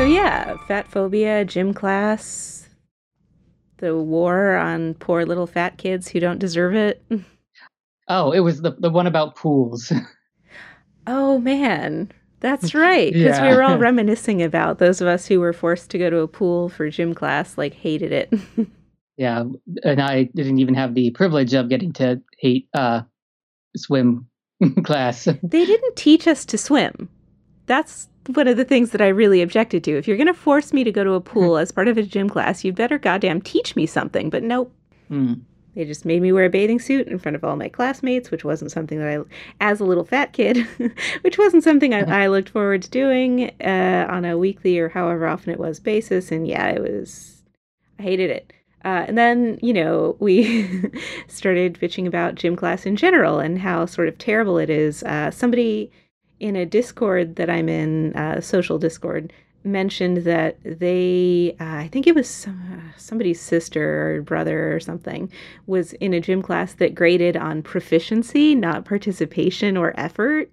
So yeah, fat phobia, gym class, the war on poor little fat kids who don't deserve it. Oh, it was the the one about pools. Oh man, that's right. Because we were all reminiscing about those of us who were forced to go to a pool for gym class, like hated it. yeah, and I didn't even have the privilege of getting to hate uh swim class. they didn't teach us to swim. That's one of the things that I really objected to. If you're going to force me to go to a pool as part of a gym class, you better goddamn teach me something. But nope. Hmm. They just made me wear a bathing suit in front of all my classmates, which wasn't something that I, as a little fat kid, which wasn't something I, I looked forward to doing uh, on a weekly or however often it was basis. And yeah, it was, I hated it. Uh, and then, you know, we started bitching about gym class in general and how sort of terrible it is. Uh, somebody in a Discord that I'm in, uh, social Discord, mentioned that they, uh, I think it was some, somebody's sister or brother or something, was in a gym class that graded on proficiency, not participation or effort,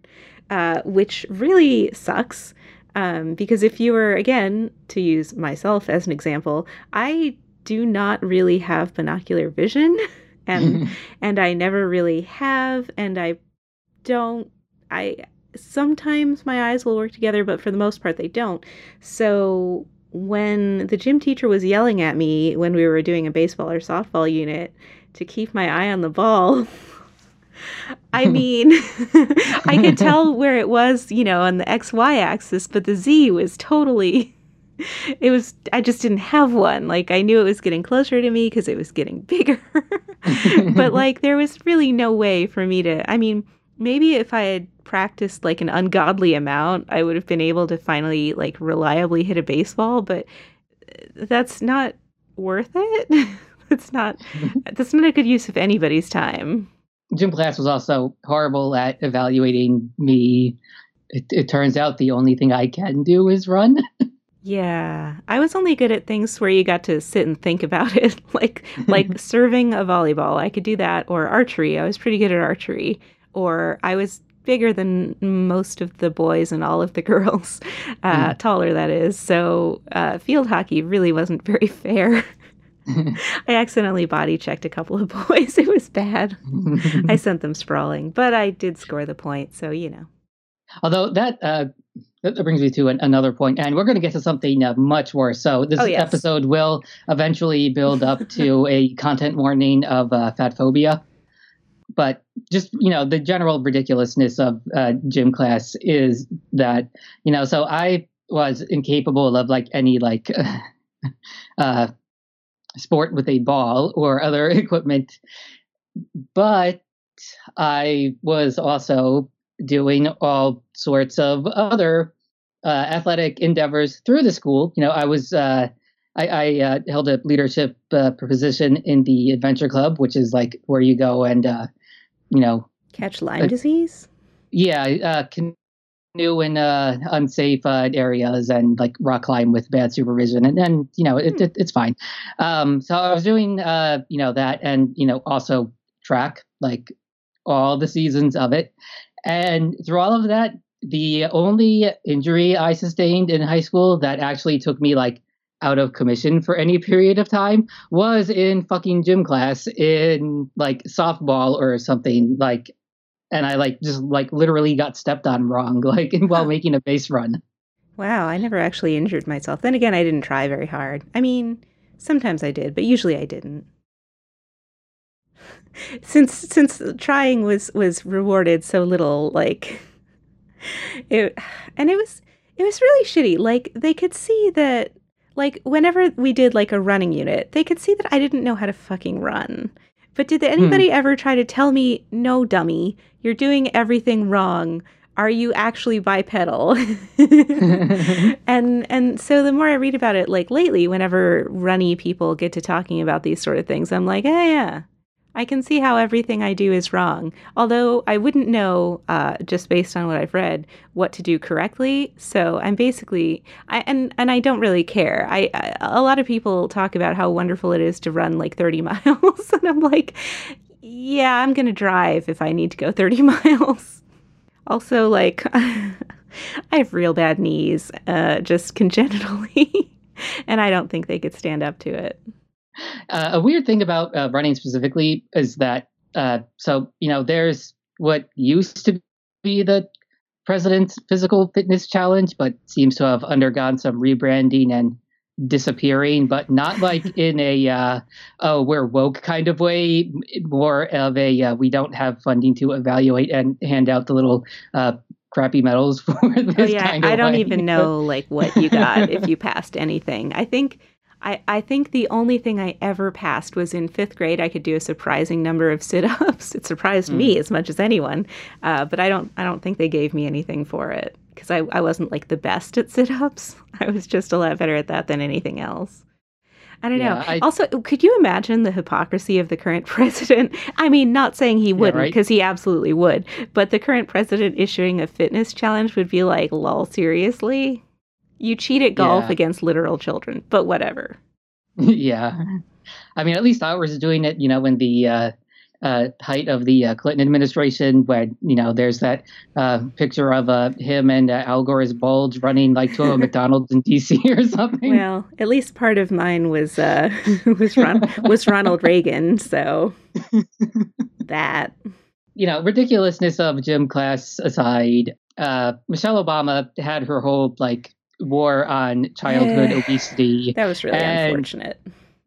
uh, which really sucks. Um, because if you were, again, to use myself as an example, I do not really have binocular vision and and I never really have and I don't I sometimes my eyes will work together but for the most part they don't. So when the gym teacher was yelling at me when we were doing a baseball or softball unit to keep my eye on the ball I hmm. mean, I could tell where it was, you know, on the XY axis, but the Z was totally it was I just didn't have one. Like I knew it was getting closer to me because it was getting bigger. but like there was really no way for me to I mean, maybe if I had practiced like an ungodly amount, I would have been able to finally like reliably hit a baseball, but uh, that's not worth it. that's not that's not a good use of anybody's time. Gym class was also horrible at evaluating me. It, it turns out the only thing I can do is run. Yeah, I was only good at things where you got to sit and think about it, like like serving a volleyball. I could do that, or archery. I was pretty good at archery. Or I was bigger than most of the boys and all of the girls, uh, taller that is. So uh, field hockey really wasn't very fair. I accidentally body checked a couple of boys. It was bad. I sent them sprawling, but I did score the point. So you know. Although that uh, that that brings me to an, another point, and we're going to get to something uh, much worse. So this Oh, yes. episode will eventually build up to a content warning of uh, fat phobia, but just you know the general ridiculousness of uh, gym class is that you know so I was incapable of like any like uh, sport with a ball or other equipment, but I was also doing all sorts of other uh, athletic endeavors through the school. You know, I was uh, I, I uh, held a leadership uh, position in the adventure club, which is like where you go and uh, you know, Catch Lyme Uh, disease? yeah, uh, canoe in uh, unsafe uh, areas and like rock climb with bad supervision, and then you know it, it, it's fine. Um, so I was doing uh, you know that, and you know also track like all the seasons of it, and through all of that, the only injury I sustained in high school that actually took me like out of commission for any period of time was in fucking gym class in like softball or something like and I like just like literally got stepped on wrong like while making a base run. Wow, I never actually injured myself. Then again, I didn't try very hard. I mean, sometimes I did, but usually I didn't. since since trying was was rewarded so little, like it, and it was it was really shitty. Like they could see that, like whenever we did like a running unit, they could see that I didn't know how to fucking run. But did hmm. anybody ever try to tell me, no, dummy, you're doing everything wrong? Are you actually bipedal? and and so the more I read about it, like lately, whenever runny people get to talking about these sort of things, I'm like, yeah, yeah, I can see how everything I do is wrong. Although I wouldn't know, uh, just based on what I've read, what to do correctly. So I'm basically, I and and I don't really care. I, I a lot of people talk about how wonderful it is to run like 30 miles, and I'm like, yeah, I'm gonna drive if I need to go 30 miles. Also, like, I have real bad knees, uh, just congenitally, and I don't think they could stand up to it. Uh, a weird thing about uh, running specifically is that uh, so you know there's what used to be the president's physical fitness challenge, but seems to have undergone some rebranding and disappearing, but not like in a uh, oh we're woke kind of way, more of a uh, we don't have funding to evaluate and hand out the little uh, crappy medals for this oh, yeah, kind of I don't way. even know like what you got if you passed anything. I think I, I think the only thing I ever passed was in fifth grade. I could do a surprising number of sit-ups. It surprised Hmm. me as much as anyone, uh, but I don't I don't think they gave me anything for it because I, I wasn't like the best at sit-ups. I was just a lot better at that than anything else. I don't Yeah, know. I- also, could you imagine the hypocrisy of the current president? I mean, not saying he wouldn't, right? because he absolutely would, but the current president issuing a fitness challenge would be like, lol, seriously? You cheat at golf Yeah. against literal children, but whatever. yeah, I mean, at least I was doing it, you know, in the uh, uh, height of the uh, Clinton administration, where you know, there's that uh, picture of uh, him and uh, Al Gore's bulge running like to a McDonald's in D.C. or something. Well, at least part of mine was uh, was Ron- was Ronald Reagan, so that you know, ridiculousness of gym class aside, uh, Michelle Obama had her whole like war on childhood obesity. that was really And- unfortunate.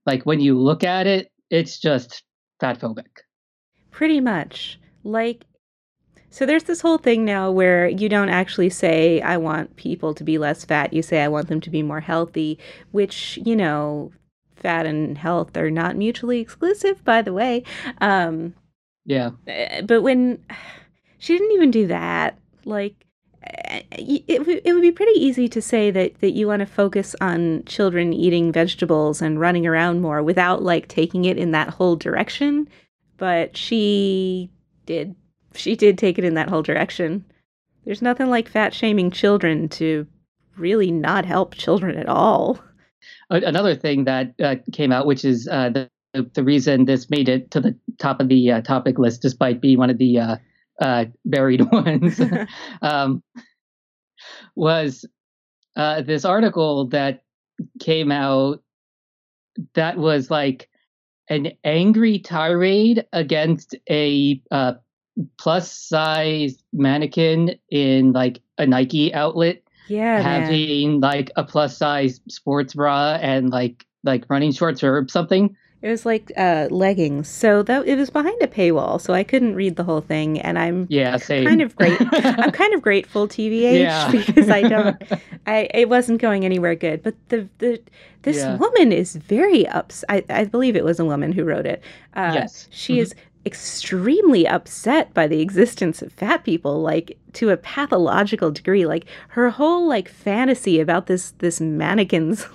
Like when you look at it, it's just fat phobic. Pretty much. Like, so there's this whole thing now where you don't actually say, I want people to be less fat. You say, I want them to be more healthy, which, you know, fat and health are not mutually exclusive, by the way. Um, Yeah. uh, but when she didn't even do that, like, it, it would be pretty easy to say that, that you want to focus on children eating vegetables and running around more without like taking it in that whole direction. But she did. She did take it in that whole direction. There's nothing like fat shaming children to really not help children at all. Another thing that uh, came out, which is uh, the the reason this made it to the top of the uh, topic list, despite being one of the uh, buried ones, um, was uh, this article that came out that was like an angry tirade against a uh, plus size mannequin in like a Nike outlet yeah, man. having like a plus size sports bra and like like running shorts or something. It was like uh, leggings. So that it was behind a paywall, so I couldn't read the whole thing. And I'm Yeah, same. kind of great. I'm kind of grateful, TBH, Yeah. because I don't. I it wasn't going anywhere good. But the the this Yeah. woman is very ups. I I believe it was a woman who wrote it. Uh, Yes. she Mhm. is extremely upset by the existence of fat people like to a pathological degree like her whole like fantasy about this this mannequin's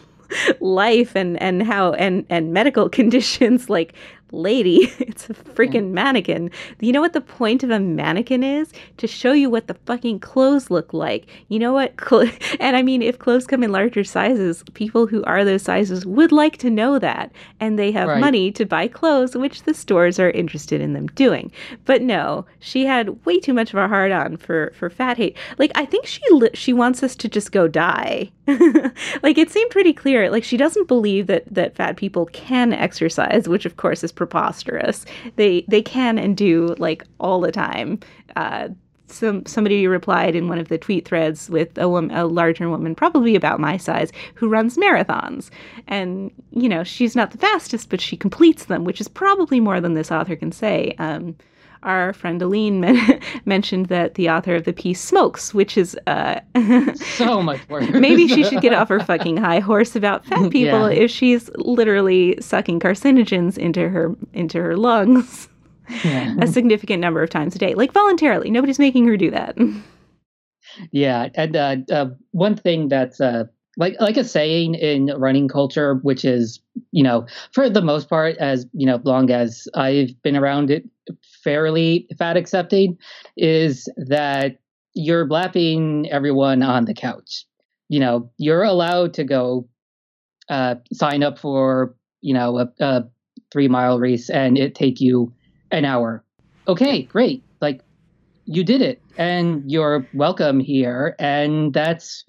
life and and how and and medical conditions like lady it's a mm-hmm. freaking mannequin. You know what the point of a mannequin is? To show you what the fucking clothes look like. You know what Cl- and i mean if clothes come in larger sizes people who are those sizes would like to know that. And they have Right. money to buy clothes which the stores are interested in them doing. But no she had way too much of a hard on for for fat hate. Like i think she li- she wants us to just go die like it seemed pretty clear like she doesn't believe that that fat people can exercise which of course is preposterous. They they can and do like all the time. Uh some somebody replied in one of the tweet threads with a woman, a larger woman, probably about my size, who runs marathons, and you know she's not the fastest, but she completes them, which is probably more than this author can say. Um, our friend Aline men- mentioned that the author of the piece smokes, which is uh, so much worse. maybe she should get off her fucking high horse about fat people Yeah. if she's literally sucking carcinogens into her into her lungs yeah. a significant number of times a day, like voluntarily. Nobody's making her do that. Yeah, and uh, uh, one thing that's uh, like like a saying in running culture, which is you know for the most part, as you know, long as I've been around it, fairly fat accepting, is that you're blapping everyone on the couch. You know, you're allowed to go uh, sign up for you know a, a three mile race and it take you an hour. Okay, great. Like you did it and you're welcome here and that's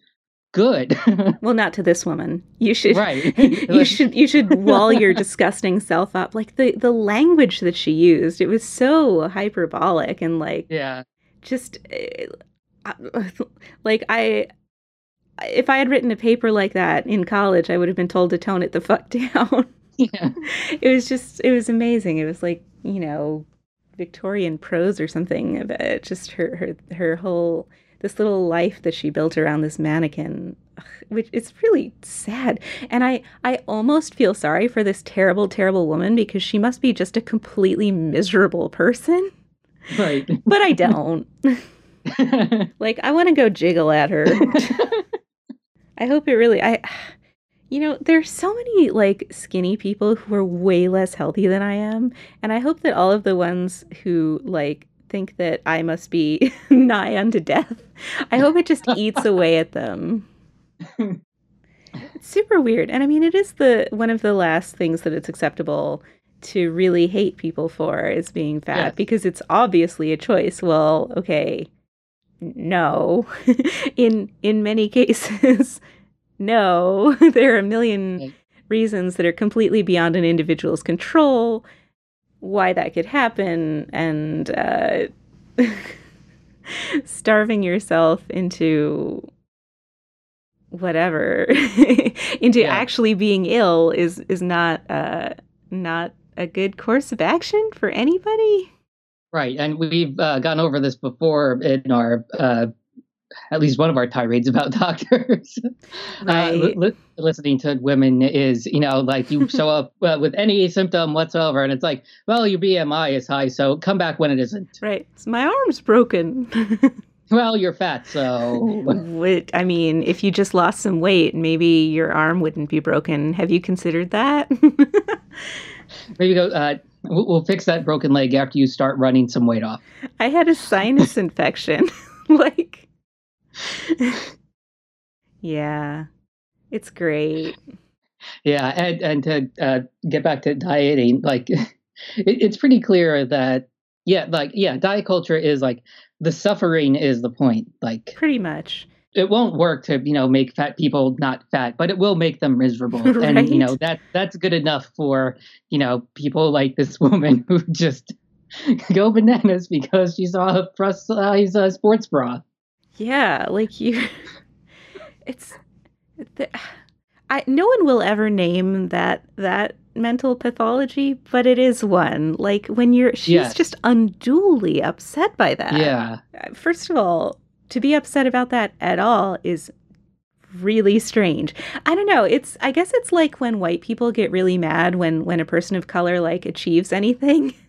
good. well, not to this woman. You should right. you should you should wall your disgusting self up. Like the the language that she used, it was so hyperbolic and like yeah, just uh, like I if I had written a paper like that in college, I would have been told to tone it the fuck down. Yeah. it was just it was amazing. It was like, you know, Victorian prose or something But just her her her whole this little life that she built around this mannequin which is really sad. And i i almost feel sorry for this terrible terrible woman because she must be just a completely miserable person. Right. But i don't. Like i want to go jiggle at her. I hope it really i you know there's so many like skinny people who are way less healthy than i am and i hope that all of the ones who like think that I must be nigh unto death. I hope it just eats away at them. It's super weird. And I mean it is the one of the last things that it's acceptable to really hate people for is being fat yes. because it's obviously a choice. Well, okay. No. in in many cases, no. there are a million reasons that are completely beyond an individual's control why that could happen and uh, starving yourself into whatever into yeah. actually being ill is is not uh not a good course of action for anybody right and we've uh, gone over this before in our uh at least one of our tirades about doctors. Uh, right. Uh, li- listening to women is, you know, like you show up uh, with any symptom whatsoever, and it's like, well, your BMI is high, so come back when it isn't. Right. It's my arm's broken. well, you're fat, so. I mean, if you just lost some weight, maybe your arm wouldn't be broken. Have you considered that? maybe go. Uh, we'll fix that broken leg after you start running some weight off. I had a sinus infection. like yeah, it's great. Yeah, and and to uh, get back to dieting, like it, it's pretty clear that yeah, like yeah, diet culture is like the suffering is the point. Like pretty much. It won't work to you know make fat people not fat, but it will make them miserable, right? and you know that that's good enough for you know people like this woman who just go bananas because she saw a plus size uh, sports bra. Yeah, like you it's the, I no one will ever name that that mental pathology, but it is one. Like when you're she's yes. just unduly upset by that. Yeah. Uh, first of all, to be upset about that at all is really strange. I don't know. It's I guess it's like when white people get really mad when when a person of color like achieves anything.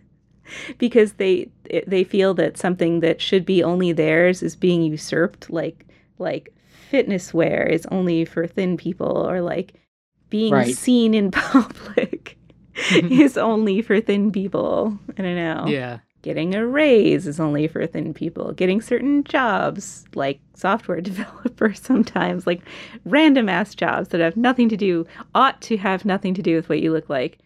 because they they feel that something that should be only theirs is being usurped like like fitness wear is only for thin people or like being right. seen in public is only for thin people. I don't know. Yeah. Getting a raise is only for thin people. Getting certain jobs like software developers, sometimes like random ass jobs that have nothing to do ought to have nothing to do with what you look like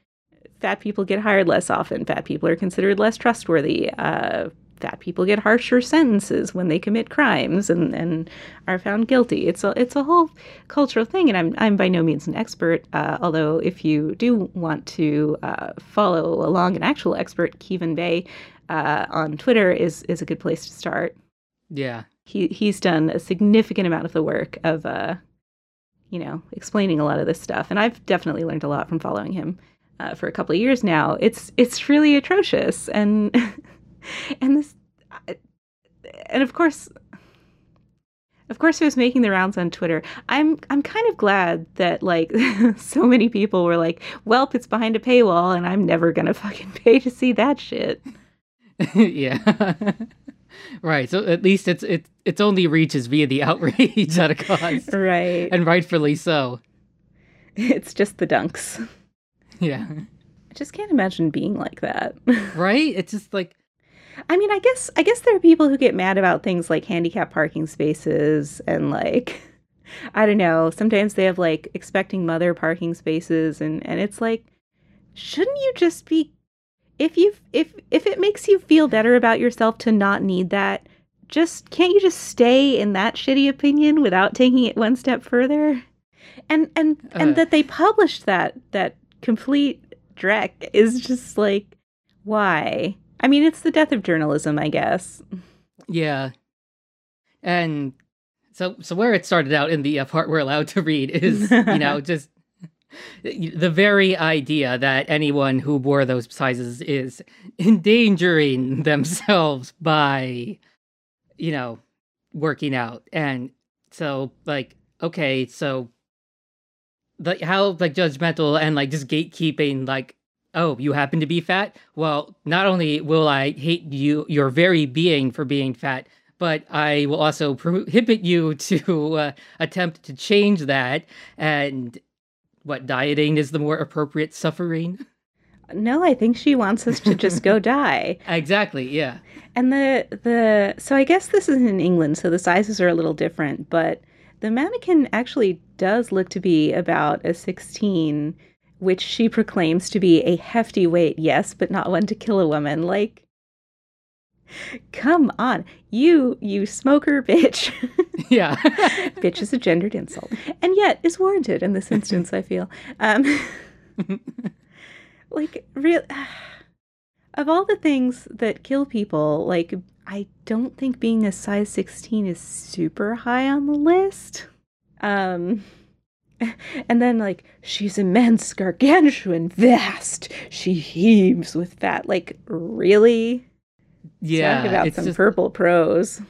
fat people get hired less often. Fat people are considered less trustworthy. Uh, fat people get harsher sentences when they commit crimes and, and are found guilty. It's a it's a whole cultural thing, and I'm I'm by no means an expert. Uh, although if you do want to uh, follow along an actual expert, Kevin Bay uh, on Twitter is is a good place to start. Yeah, he he's done a significant amount of the work of uh, you know explaining a lot of this stuff, and I've definitely learned a lot from following him uh, for a couple of years now. It's it's really atrocious, and and this, and of course, of course, it was making the rounds on Twitter. I'm I'm kind of glad that like so many people were like, "Welp, it's behind a paywall, and I'm never gonna fucking pay to see that shit." yeah. right. So at least it's it its only reaches via the outrage that it caused. Right. And rightfully so. It's just the dunks. Yeah. I just can't imagine being like that. right? It's just like I mean, I guess I guess there are people who get mad about things like handicap parking spaces and like I don't know, sometimes they have like expecting mother parking spaces and and it's like shouldn't you just be if you if if it makes you feel better about yourself to not need that, just can't you just stay in that shitty opinion without taking it one step further? And and and Uh. that they published that that complete dreck is just like why? I mean, it's the death of journalism, I guess. Yeah. And so so where it started out in the uh, part we're allowed to read is, you know, just the very idea that anyone who wore those sizes is endangering themselves by you know, working out. And so like okay, so like how like judgmental and like just gatekeeping like oh you happen to be fat? Well not only will i hate you your very being for being fat but i will also prohibit you to uh, attempt to change that. And what dieting is the more appropriate suffering? No, I think she wants us to just go die. exactly yeah. And the the so I guess this is in England, so the sizes are a little different, but the mannequin actually does look to be about a 16, which she proclaims to be a hefty weight, yes, but not one to kill a woman. Like Come on. You you smoker bitch. yeah bitch is a gendered insult. And yet is warranted in this instance, I feel. Um like real of all the things that kill people, like I don't think being a size 16 is super high on the list. Um and then like she's immense, gargantuan, vast. She heaves with fat. Like really? yeah Talk about it's some just purple prose.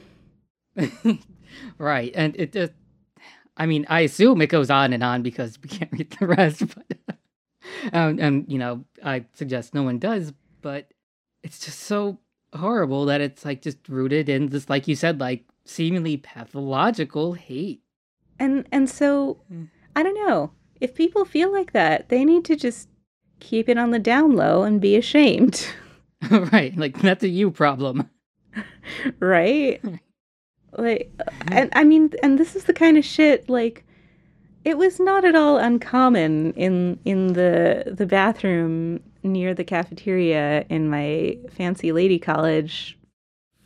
right and it just i mean i assume it goes on and on because we can't read the rest but um, and you know i suggest no one does but it's just so horrible that it's like just rooted in this like you said like seemingly pathological hate And and so Mm. I don't know. If people feel like that, they need to just keep it on the down low and be ashamed, right like that's a you problem right? like and I mean and this is the kind of shit like it was not at all uncommon in in the the bathroom near the cafeteria in my fancy lady college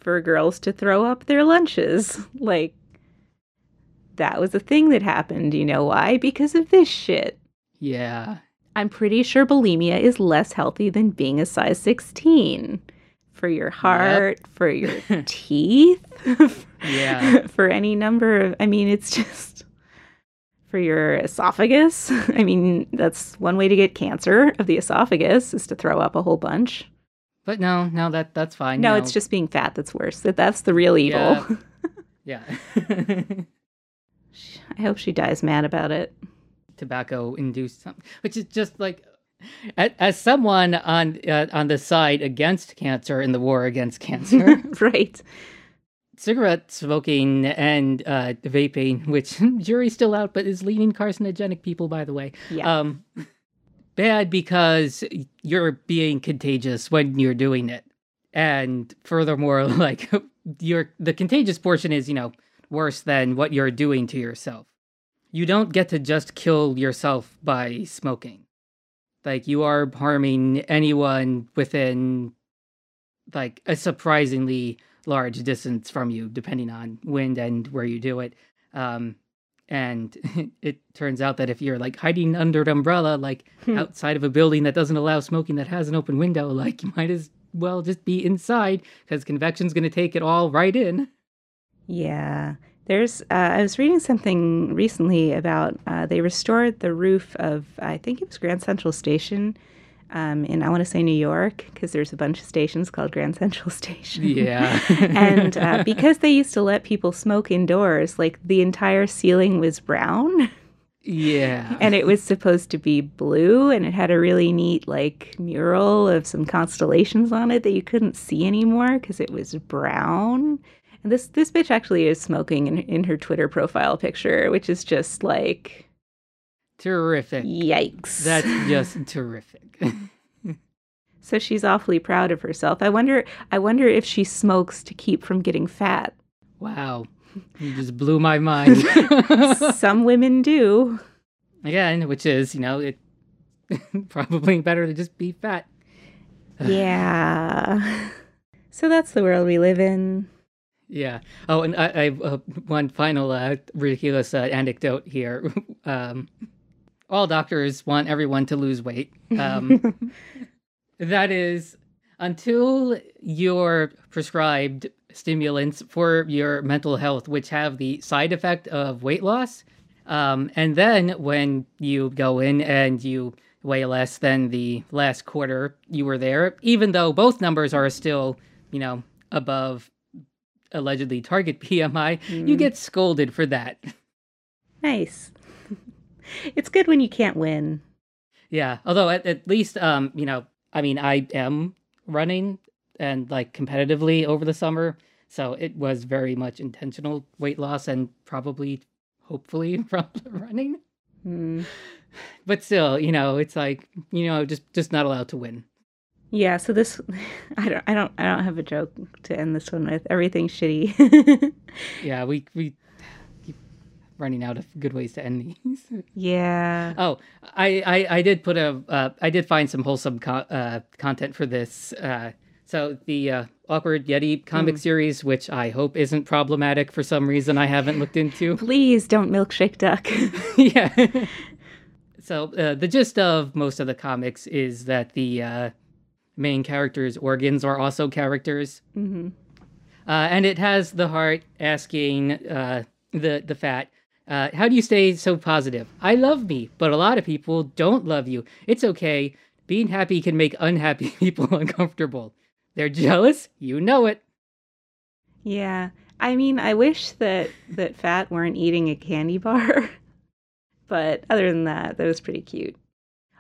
for girls to throw up their lunches. Like that was a thing that happened. You know why? Because of this shit. yeah I'm pretty sure bulimia is less healthy than being a size 16 for your heart, for your teeth, Yeah. for any number of. I mean, it's just for your esophagus. I mean, that's one way to get cancer of the esophagus is to throw up a whole bunch. but no no that that's fine No, you it's just being fat that's worse. That that's the real evil. Yeah. yeah I hope she dies mad about it. tobacco induced something, which is just like as, as someone on uh, on the side against cancer in the war against cancer, right. Cigarette smoking and uh, vaping, which jury's still out, but is leading carcinogenic. People, by the way, Yeah. um, bad because you're being contagious when you're doing it, and furthermore, like you're the contagious portion is you know worse than what you're doing to yourself. You don't get to just kill yourself by smoking. Like you are harming anyone within like a surprisingly large distance from you, depending on wind and where you do it. Um, and it turns out that if you're like hiding under an umbrella, like Hmm. outside of a building that doesn't allow smoking that has an open window, like you might as well just be inside because convection's going to take it all right in. Yeah. There's, uh, I was reading something recently about uh, they restored the roof of, I think it was Grand Central Station um, in, I want to say New York, because there's a bunch of stations called Grand Central Station. Yeah. and uh, because they used to let people smoke indoors, like the entire ceiling was brown yeah. and it was supposed to be blue and it had a really neat like mural of some constellations on it that you couldn't see anymore because it was brown and this this bitch actually is smoking in, in her twitter profile picture which is just like terrific. yikes That's just terrific. so she's awfully proud of herself i wonder i wonder if she smokes to keep from getting fat wow. You just blew my mind. some women do Again, which is, you know, it probably better to just be fat. yeah so that's the world we live in Yeah. Oh, and I, I uh, one final uh, ridiculous uh, anecdote here. Um, all doctors want everyone to lose weight. Um, that is until you're prescribed stimulants for your mental health, which have the side effect of weight loss. Um, and then when you go in and you weigh less than the last quarter you were there, even though both numbers are still, you know, above allegedly target BMI, mm. you get scolded for that. Nice. It's good when you can't win. Yeah, although at, at least, um, you know, I mean, I am running and like competitively over the summer, so it was very much intentional weight loss and probably, hopefully, from the running. Mm. But still, you know, it's like you know, just just not allowed to win. Yeah, so this I don't I don't I don't have a joke to end this one with. Everything's shitty. yeah, we we running out of good ways to end these. yeah. Oh, I I, I did put a uh, I did find some wholesome co- uh, content for this. Uh, so the uh, awkward Yeti comic mm. series, which I hope isn't problematic for some reason I haven't looked into. Please don't milkshake duck. yeah. so uh, the gist of most of the comics is that the uh, main character's organs are also characters. Mm-hmm. Uh, and it has the heart asking uh, the the fat, uh, "How do you stay so positive? I love me, but a lot of people don't love you. It's okay. Being happy can make unhappy people uncomfortable. They're jealous. You know it." Yeah, I mean, I wish that that fat weren't eating a candy bar, but other than that, that was pretty cute.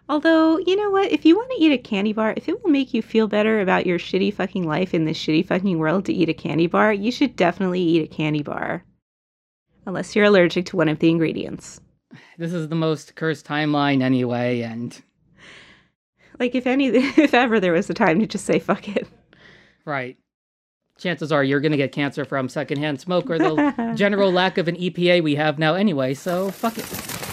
Although, you know what? If you want to eat a candy bar, if it will make you feel better about your shitty fucking life in this shitty fucking world to eat a candy bar, you should definitely eat a candy bar. Unless you're allergic to one of the ingredients. This is the most cursed timeline anyway, and. Like, if any, if ever there was a time to just say fuck it. Right. Chances are you're going to get cancer from secondhand smoke or the general lack of an EPA we have now anyway, so fuck it.